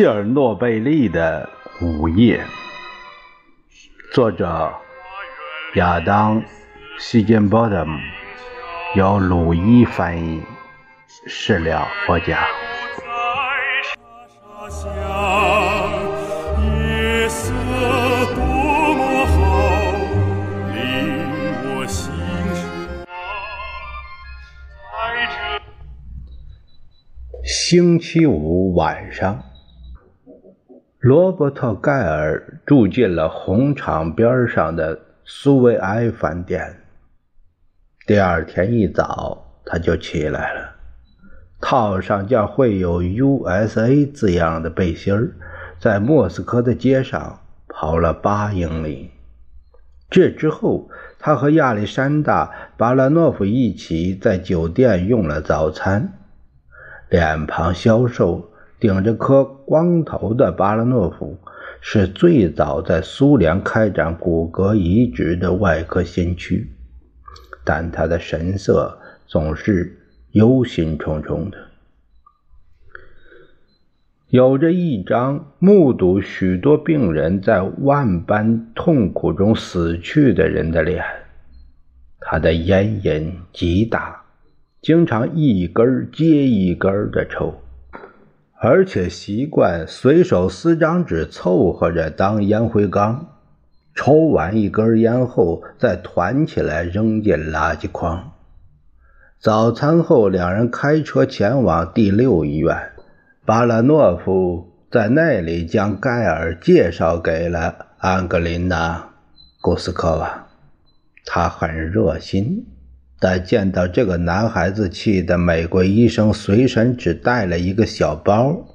切尔诺贝利的午夜，作者亚当·希金波特姆，由鲁伊翻译，释了播讲。星期五晚上。罗伯特·盖尔住进了红场边上的苏维埃饭店。第二天一早，他就起来了，套上件绘有 “USA” 字样的背心儿，在莫斯科的街上跑了八英里。这之后，他和亚历山大·巴拉诺夫一起在酒店用了早餐。脸庞消瘦。顶着颗光头的巴拉诺夫是最早在苏联开展骨骼移植的外科先驱，但他的神色总是忧心忡忡的，有着一张目睹许多病人在万般痛苦中死去的人的脸。他的烟瘾极大，经常一根接一根的抽。而且习惯随手撕张纸凑合着当烟灰缸，抽完一根烟后再团起来扔进垃圾筐。早餐后，两人开车前往第六医院，巴拉诺夫在那里将盖尔介绍给了安格琳娜·古斯科娃，他很热心。但见到这个男孩子气的美国医生随身只带了一个小包，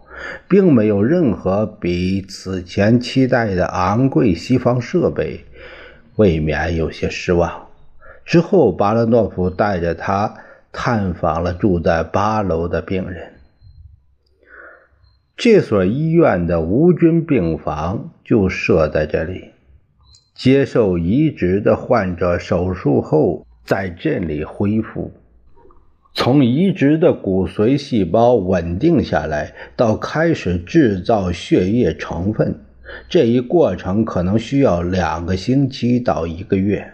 并没有任何比此前期待的昂贵西方设备，未免有些失望。之后，巴拉诺夫带着他探访了住在八楼的病人。这所医院的无菌病房就设在这里，接受移植的患者手术后。在这里恢复，从移植的骨髓细胞稳定下来到开始制造血液成分，这一过程可能需要两个星期到一个月。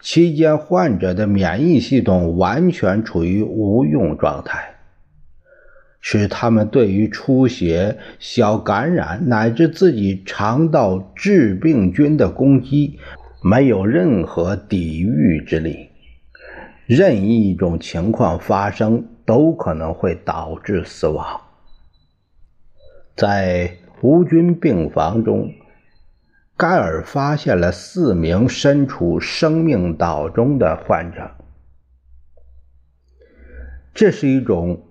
期间，患者的免疫系统完全处于无用状态，使他们对于出血、小感染乃至自己肠道致病菌的攻击。没有任何抵御之力，任意一种情况发生都可能会导致死亡。在无菌病房中，盖尔发现了四名身处生命岛中的患者。这是一种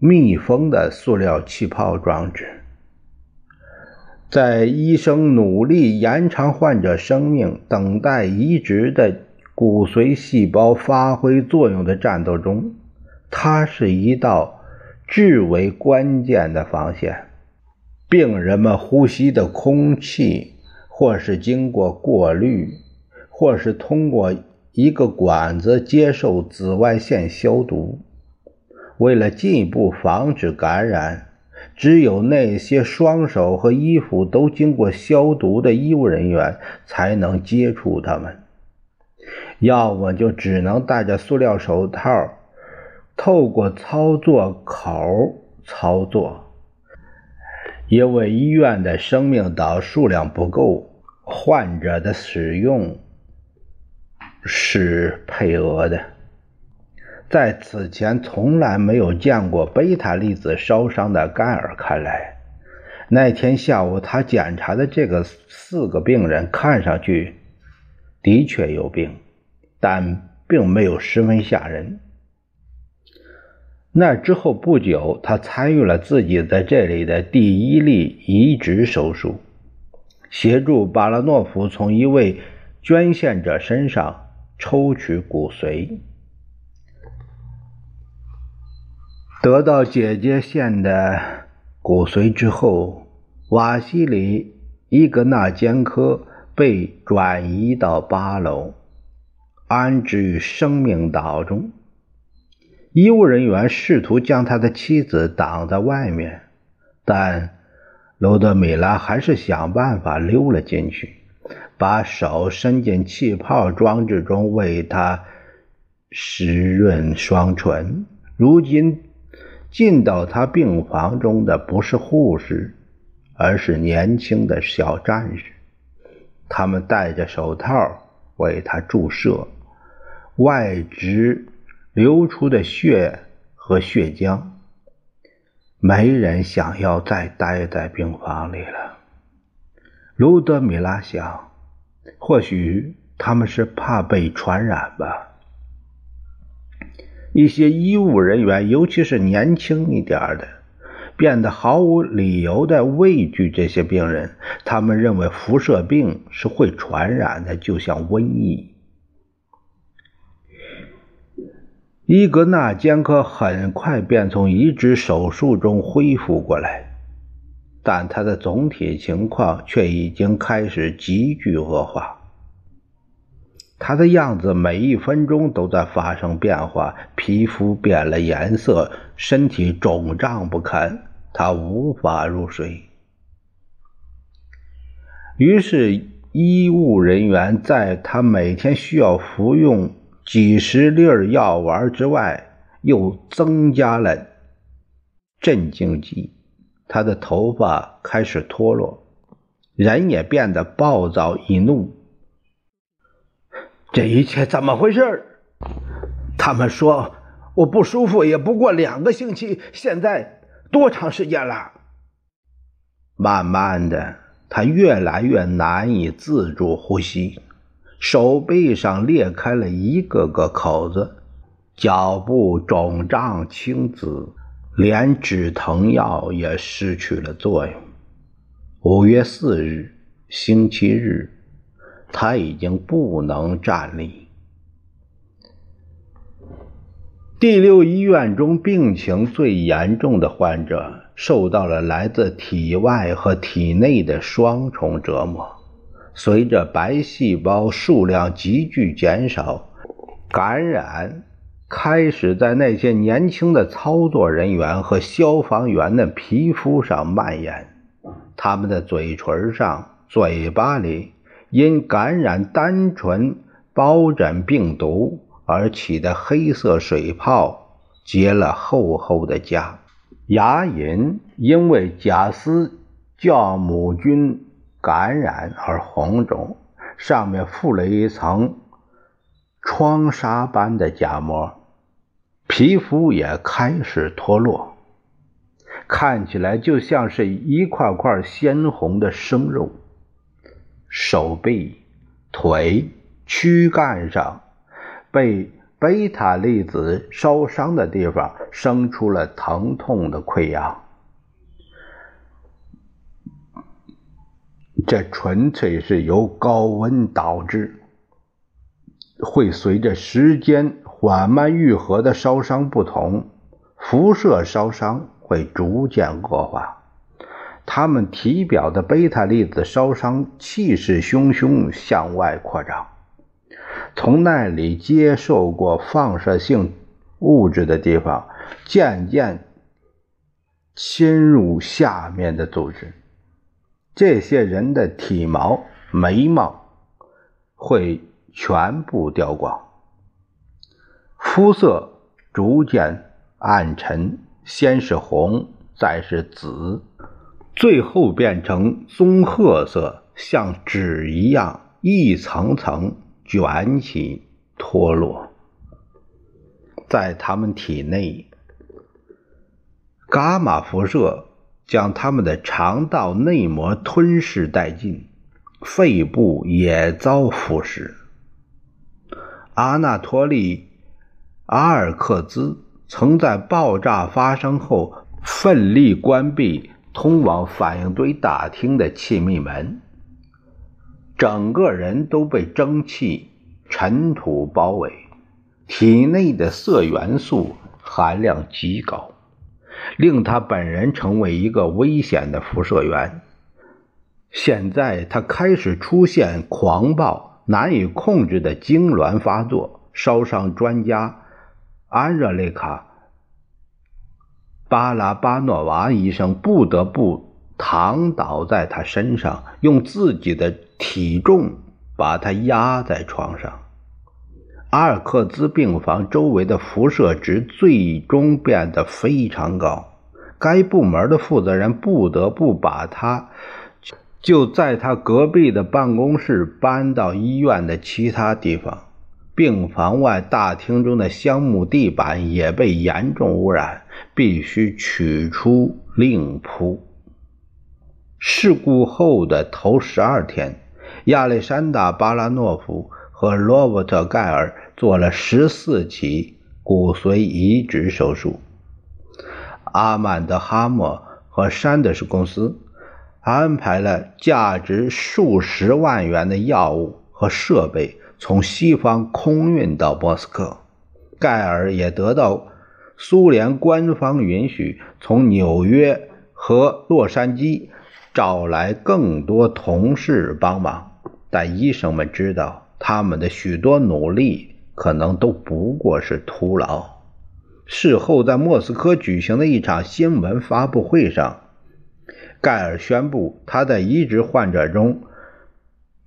密封的塑料气泡装置。在医生努力延长患者生命、等待移植的骨髓细胞发挥作用的战斗中，它是一道至为关键的防线。病人们呼吸的空气，或是经过过滤，或是通过一个管子接受紫外线消毒。为了进一步防止感染。只有那些双手和衣服都经过消毒的医务人员才能接触他们，要么就只能戴着塑料手套，透过操作口操作。因为医院的生命岛数量不够，患者的使用是配额的。在此前从来没有见过贝塔粒子烧伤的盖尔看来，那天下午他检查的这个四个病人看上去的确有病，但并没有十分吓人。那之后不久，他参与了自己在这里的第一例移植手术，协助巴拉诺夫从一位捐献者身上抽取骨髓。得到姐姐献的骨髓之后，瓦西里·伊格纳坚科被转移到八楼，安置于生命岛中。医务人员试图将他的妻子挡在外面，但罗德米拉还是想办法溜了进去，把手伸进气泡装置中为他湿润双唇。如今进到他病房中的不是护士，而是年轻的小战士，他们戴着手套为他注射。外直流出的血和血浆，没人想要再待在病房里了。卢德米拉想，或许他们是怕被传染吧。一些医务人员，尤其是年轻一点的，变得毫无理由的畏惧这些病人。他们认为辐射病是会传染的，就像瘟疫。伊格纳坚科很快便从移植手术中恢复过来，但他的总体情况却已经开始急剧恶化。他的样子每一分钟都在发生变化，皮肤变了颜色，身体肿胀不堪，他无法入睡。于是，医务人员在他每天需要服用。几十粒药丸之外，又增加了镇静剂。他的头发开始脱落，人也变得暴躁易怒。这一切怎么回事？他们说我不舒服也不过两个星期，现在多长时间了？慢慢的，他越来越难以自主呼吸。手背上裂开了一个个口子，脚部肿胀青紫，连止疼药也失去了作用。五月四日，星期日，他已经不能站立。第六医院中病情最严重的患者受到了来自体外和体内的双重折磨。随着白细胞数量急剧减少，感染开始在那些年轻的操作人员和消防员的皮肤上蔓延。他们的嘴唇上、嘴巴里因感染单纯疱疹病毒而起的黑色水泡结了厚厚的痂，牙龈因为贾斯酵母菌。感染而红肿，上面附了一层疮纱般的假膜，皮肤也开始脱落，看起来就像是一块块鲜红的生肉。手臂、腿、躯干上被贝塔粒子烧伤的地方生出了疼痛的溃疡。这纯粹是由高温导致，会随着时间缓慢愈合的烧伤不同，辐射烧伤会逐渐恶化。他们体表的贝塔粒子烧伤气势汹汹向外扩张，从那里接受过放射性物质的地方，渐渐侵入下面的组织。这些人的体毛、眉毛会全部掉光，肤色逐渐暗沉，先是红，再是紫，最后变成棕褐色，像纸一样一层层卷起脱落。在他们体内，伽马辐射。将他们的肠道内膜吞噬殆尽，肺部也遭腐蚀。阿纳托利·阿尔克兹曾在爆炸发生后奋力关闭通往反应堆大厅的气密门，整个人都被蒸汽、尘土包围，体内的铯元素含量极高。令他本人成为一个危险的辐射源。现在他开始出现狂暴、难以控制的痉挛发作。烧伤专家安热雷卡·巴拉巴诺娃医生不得不躺倒在他身上，用自己的体重把他压在床上。阿尔克兹病房周围的辐射值最终变得非常高，该部门的负责人不得不把他就在他隔壁的办公室搬到医院的其他地方。病房外大厅中的香木地板也被严重污染，必须取出另铺。事故后的头十二天，亚历山大·巴拉诺夫和罗伯特·盖尔做了十四起骨髓移植手术。阿曼德·哈默和山德士公司安排了价值数十万元的药物和设备。从西方空运到莫斯科，盖尔也得到苏联官方允许，从纽约和洛杉矶找来更多同事帮忙。但医生们知道，他们的许多努力可能都不过是徒劳。事后，在莫斯科举行的一场新闻发布会上，盖尔宣布他在移植患者中。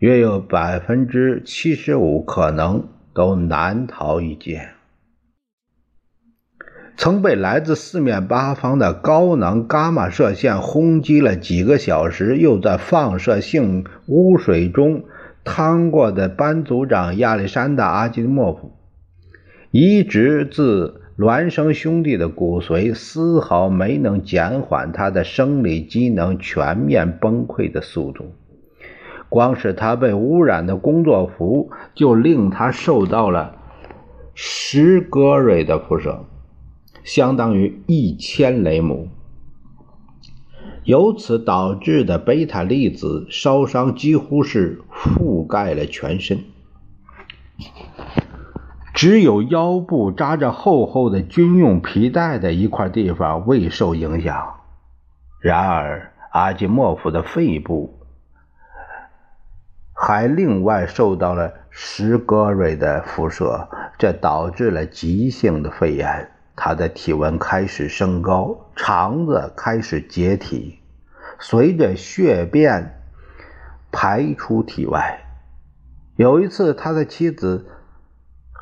约有百分之七十五可能都难逃一劫。曾被来自四面八方的高能伽马射线轰击了几个小时，又在放射性污水中趟过的班组长亚历山大·阿基莫夫，移植自孪生兄弟的骨髓，丝毫没能减缓他的生理机能全面崩溃的速度。光是他被污染的工作服就令他受到了十戈瑞的辐射，相当于一千雷姆。由此导致的贝塔粒子烧伤几乎是覆盖了全身，只有腰部扎着厚厚的军用皮带的一块地方未受影响。然而，阿基莫夫的肺部。还另外受到了石戈瑞的辐射，这导致了急性的肺炎。他的体温开始升高，肠子开始解体，随着血便排出体外。有一次，他的妻子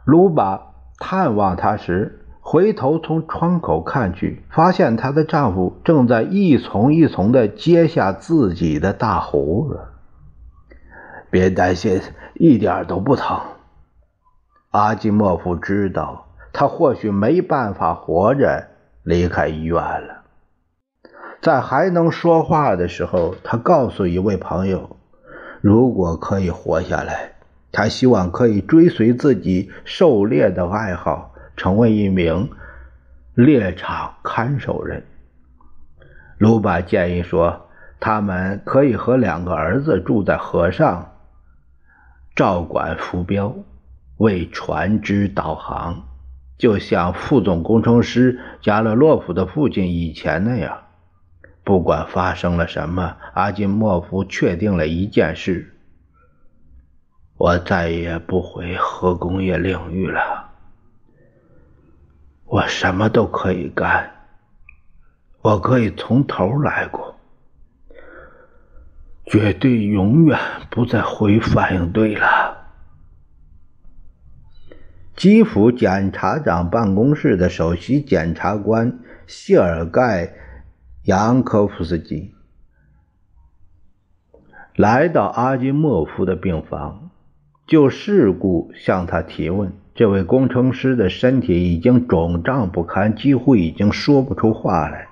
卢巴探望他时，回头从窗口看去，发现她的丈夫正在一丛一丛地揭下自己的大胡子。别担心，一点都不疼。阿基莫夫知道，他或许没办法活着离开医院了。在还能说话的时候，他告诉一位朋友，如果可以活下来，他希望可以追随自己狩猎的爱好，成为一名猎场看守人。卢巴建议说，他们可以和两个儿子住在河上。照管浮标，为船只导航，就像副总工程师加勒洛夫的父亲以前那样。不管发生了什么，阿金莫夫确定了一件事：我再也不回核工业领域了。我什么都可以干，我可以从头来过。绝对永远不再回反应堆了。基辅检察长办公室的首席检察官谢尔盖·扬科夫斯基来到阿基莫夫的病房，就事故向他提问。这位工程师的身体已经肿胀不堪，几乎已经说不出话来。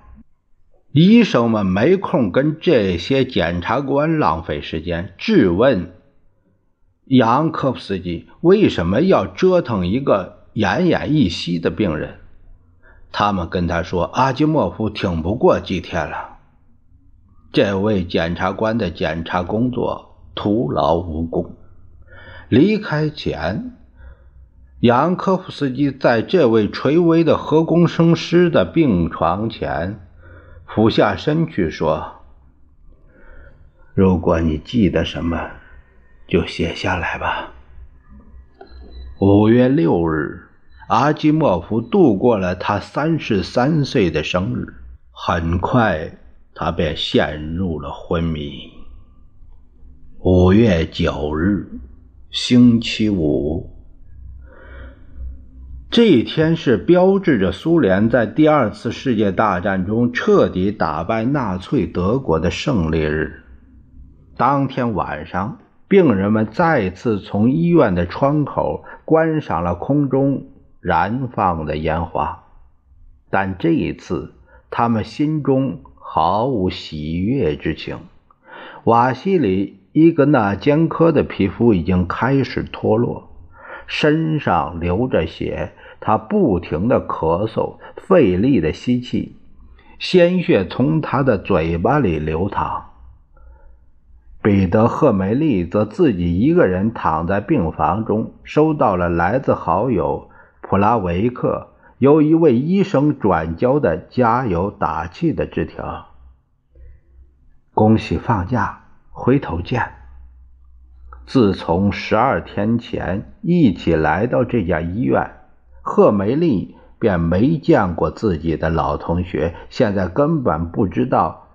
医生们没空跟这些检察官浪费时间质问杨科夫斯基为什么要折腾一个奄奄一息的病人。他们跟他说：“阿基莫夫挺不过几天了。”这位检察官的检查工作徒劳无功。离开前，杨科夫斯基在这位垂危的核工程师的病床前。俯下身去说：“如果你记得什么，就写下来吧。”五月六日，阿基莫夫度过了他三十三岁的生日。很快，他便陷入了昏迷。五月九日，星期五。这一天是标志着苏联在第二次世界大战中彻底打败纳粹德国的胜利日。当天晚上，病人们再次从医院的窗口观赏了空中燃放的烟花，但这一次，他们心中毫无喜悦之情。瓦西里·伊格纳坚科的皮肤已经开始脱落，身上流着血。他不停地咳嗽，费力地吸气，鲜血从他的嘴巴里流淌。彼得·赫梅利则自己一个人躺在病房中，收到了来自好友普拉维克由一位医生转交的加油打气的纸条：“恭喜放假，回头见。”自从十二天前一起来到这家医院。赫梅利便没见过自己的老同学，现在根本不知道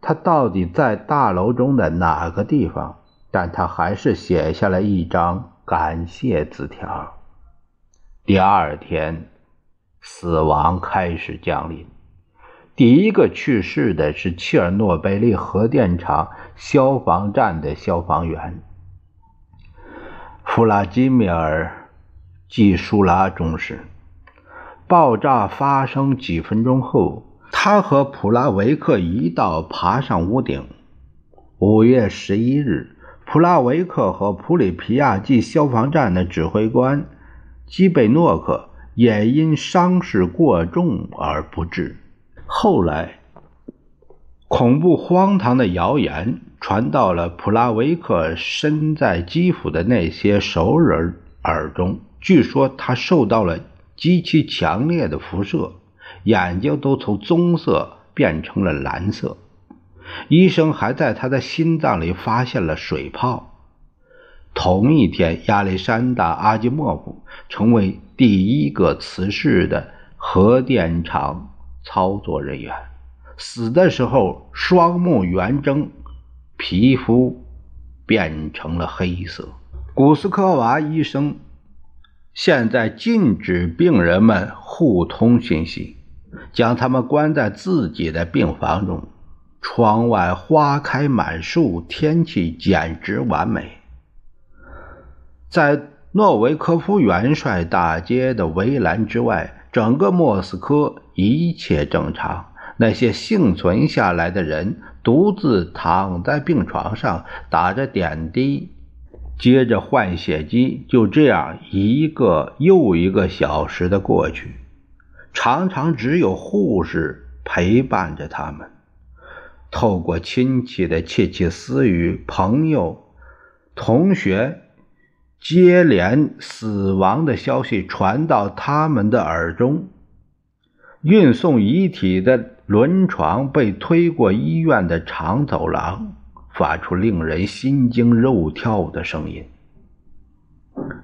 他到底在大楼中的哪个地方，但他还是写下了一张感谢字条。第二天，死亡开始降临。第一个去世的是切尔诺贝利核电厂消防站的消防员弗拉基米尔。季舒拉中士。爆炸发生几分钟后，他和普拉维克一道爬上屋顶。五月十一日，普拉维克和普里皮亚季消防站的指挥官基贝诺克也因伤势过重而不治。后来，恐怖荒唐的谣言传到了普拉维克身在基辅的那些熟人耳中。据说他受到了极其强烈的辐射，眼睛都从棕色变成了蓝色。医生还在他的心脏里发现了水泡。同一天，亚历山大·阿基莫夫成为第一个辞世的核电厂操作人员，死的时候双目圆睁，皮肤变成了黑色。古斯科娃医生。现在禁止病人们互通信息，将他们关在自己的病房中。窗外花开满树，天气简直完美。在诺维科夫元帅大街的围栏之外，整个莫斯科一切正常。那些幸存下来的人独自躺在病床上，打着点滴。接着换血机，就这样一个又一个小时的过去，常常只有护士陪伴着他们。透过亲戚的窃窃私语，朋友、同学接连死亡的消息传到他们的耳中。运送遗体的轮床被推过医院的长走廊。发出令人心惊肉跳的声音。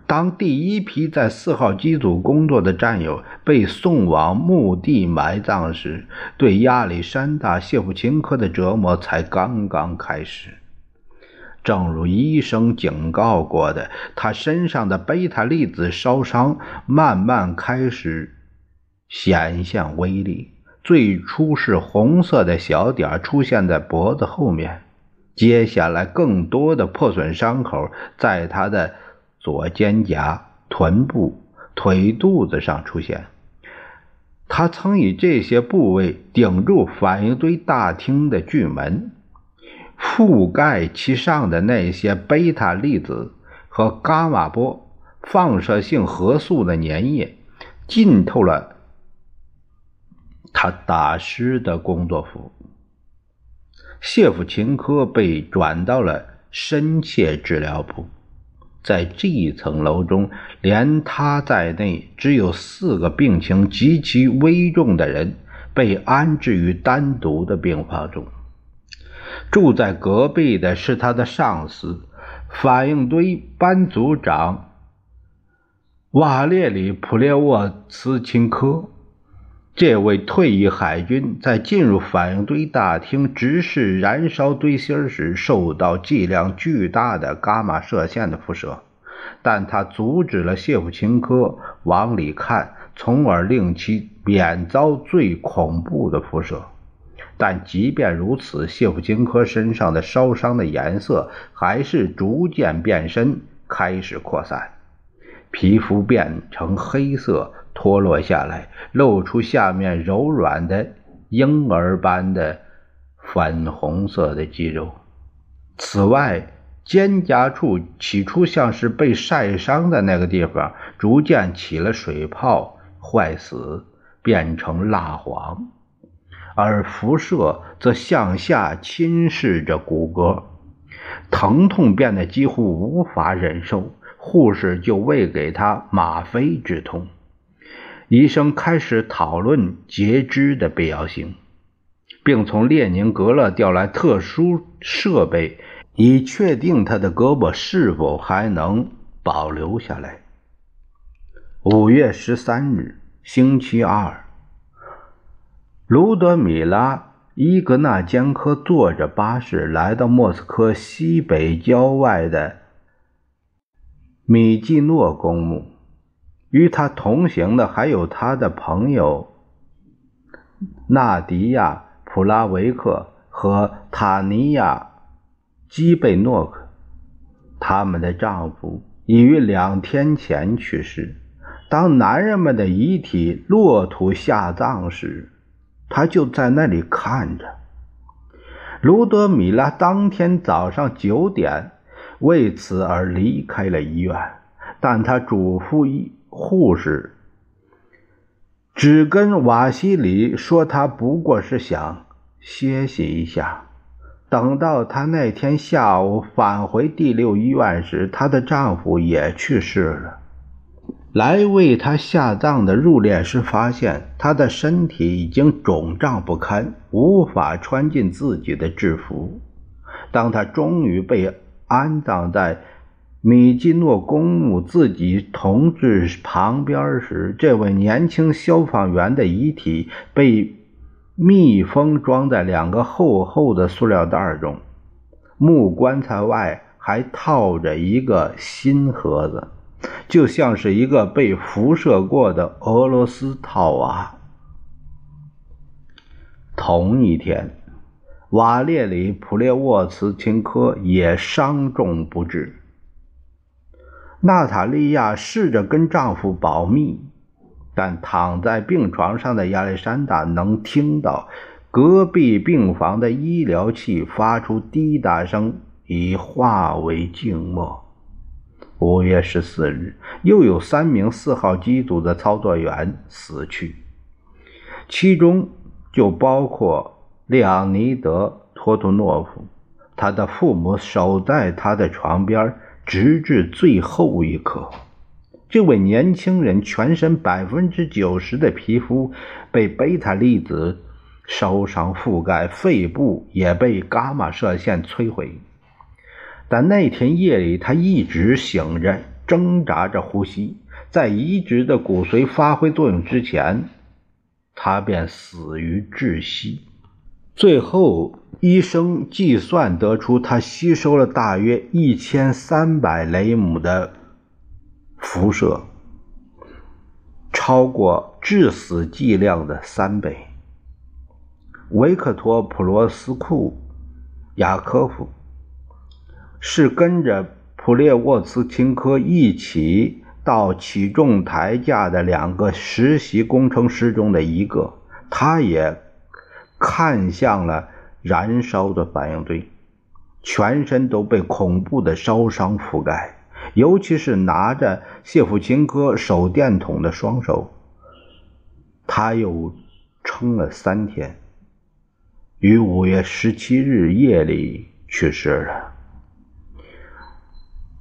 当第一批在四号机组工作的战友被送往墓地埋葬时，对亚历山大·谢夫琴科的折磨才刚刚开始。正如医生警告过的，他身上的贝塔粒子烧伤慢慢开始显现威力。最初是红色的小点出现在脖子后面。接下来，更多的破损伤口在他的左肩胛、臀部、腿肚子上出现。他曾以这些部位顶住反应堆大厅的巨门，覆盖其上的那些贝塔粒子和伽马波放射性核素的粘液，浸透了他打湿的工作服。谢夫琴科被转到了深切治疗部，在这一层楼中，连他在内只有四个病情极其危重的人被安置于单独的病房中。住在隔壁的是他的上司，反应堆班组长瓦列里普列沃茨琴科。这位退役海军在进入反应堆大厅直视燃烧堆芯时，受到剂量巨大的伽马射线的辐射，但他阻止了谢夫琴科往里看，从而令其免遭最恐怖的辐射。但即便如此，谢夫琴科身上的烧伤的颜色还是逐渐变深，开始扩散，皮肤变成黑色。脱落下来，露出下面柔软的婴儿般的粉红色的肌肉。此外，肩胛处起初像是被晒伤的那个地方，逐渐起了水泡，坏死，变成蜡黄，而辐射则向下侵蚀着骨骼，疼痛变得几乎无法忍受。护士就喂给他吗啡止痛。医生开始讨论截肢的必要性，并从列宁格勒调来特殊设备，以确定他的胳膊是否还能保留下来。五月十三日，星期二，卢德米拉·伊格纳坚科坐着巴士来到莫斯科西北郊外的米季诺公墓。与他同行的还有他的朋友纳迪亚·普拉维克和塔尼亚·基贝诺克。他们的丈夫已于两天前去世。当男人们的遗体落土下葬时，他就在那里看着。卢德米拉当天早上九点为此而离开了医院，但他嘱咐一。护士只跟瓦西里说，他不过是想歇息一下。等到她那天下午返回第六医院时，她的丈夫也去世了。来为她下葬的入殓师发现，她的身体已经肿胀不堪，无法穿进自己的制服。当她终于被安葬在。米基诺公墓自己同志旁边时，这位年轻消防员的遗体被密封装在两个厚厚的塑料袋中，木棺材外还套着一个新盒子，就像是一个被辐射过的俄罗斯套娃。同一天，瓦列里·普列沃茨钦科也伤重不治。娜塔莉亚试着跟丈夫保密，但躺在病床上的亚历山大能听到隔壁病房的医疗器发出滴答声，已化为静默。五月十四日，又有三名四号机组的操作员死去，其中就包括列昂尼德·托图诺夫。他的父母守在他的床边。直至最后一刻，这位年轻人全身百分之九十的皮肤被贝塔粒子烧伤覆盖，肺部也被伽马射线摧毁。但那天夜里，他一直醒着，挣扎着呼吸。在移植的骨髓发挥作用之前，他便死于窒息。最后。医生计算得出，他吸收了大约一千三百雷姆的辐射，超过致死剂量的三倍。维克托·普罗斯库亚科夫是跟着普列沃茨钦科一起到起重台架的两个实习工程师中的一个，他也看向了。燃烧的反应堆，全身都被恐怖的烧伤覆盖，尤其是拿着谢夫琴科手电筒的双手。他又撑了三天，于五月十七日夜里去世了。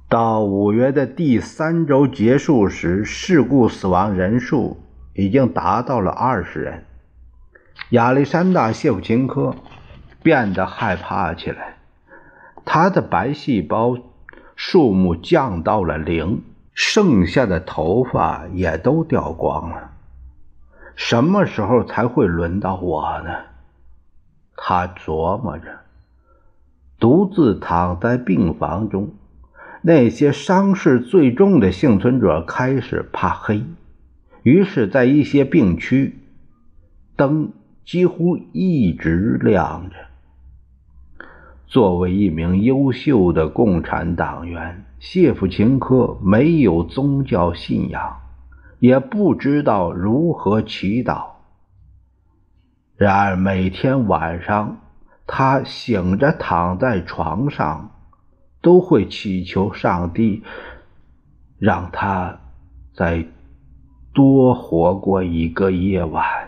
到五月的第三周结束时，事故死亡人数已经达到了二十人。亚历山大·谢夫琴科。变得害怕起来，他的白细胞数目降到了零，剩下的头发也都掉光了。什么时候才会轮到我呢？他琢磨着，独自躺在病房中。那些伤势最重的幸存者开始怕黑，于是，在一些病区，灯几乎一直亮着。作为一名优秀的共产党员，谢夫琴科没有宗教信仰，也不知道如何祈祷。然而，每天晚上，他醒着躺在床上。都会祈求上帝，让他再多活过一个夜晚。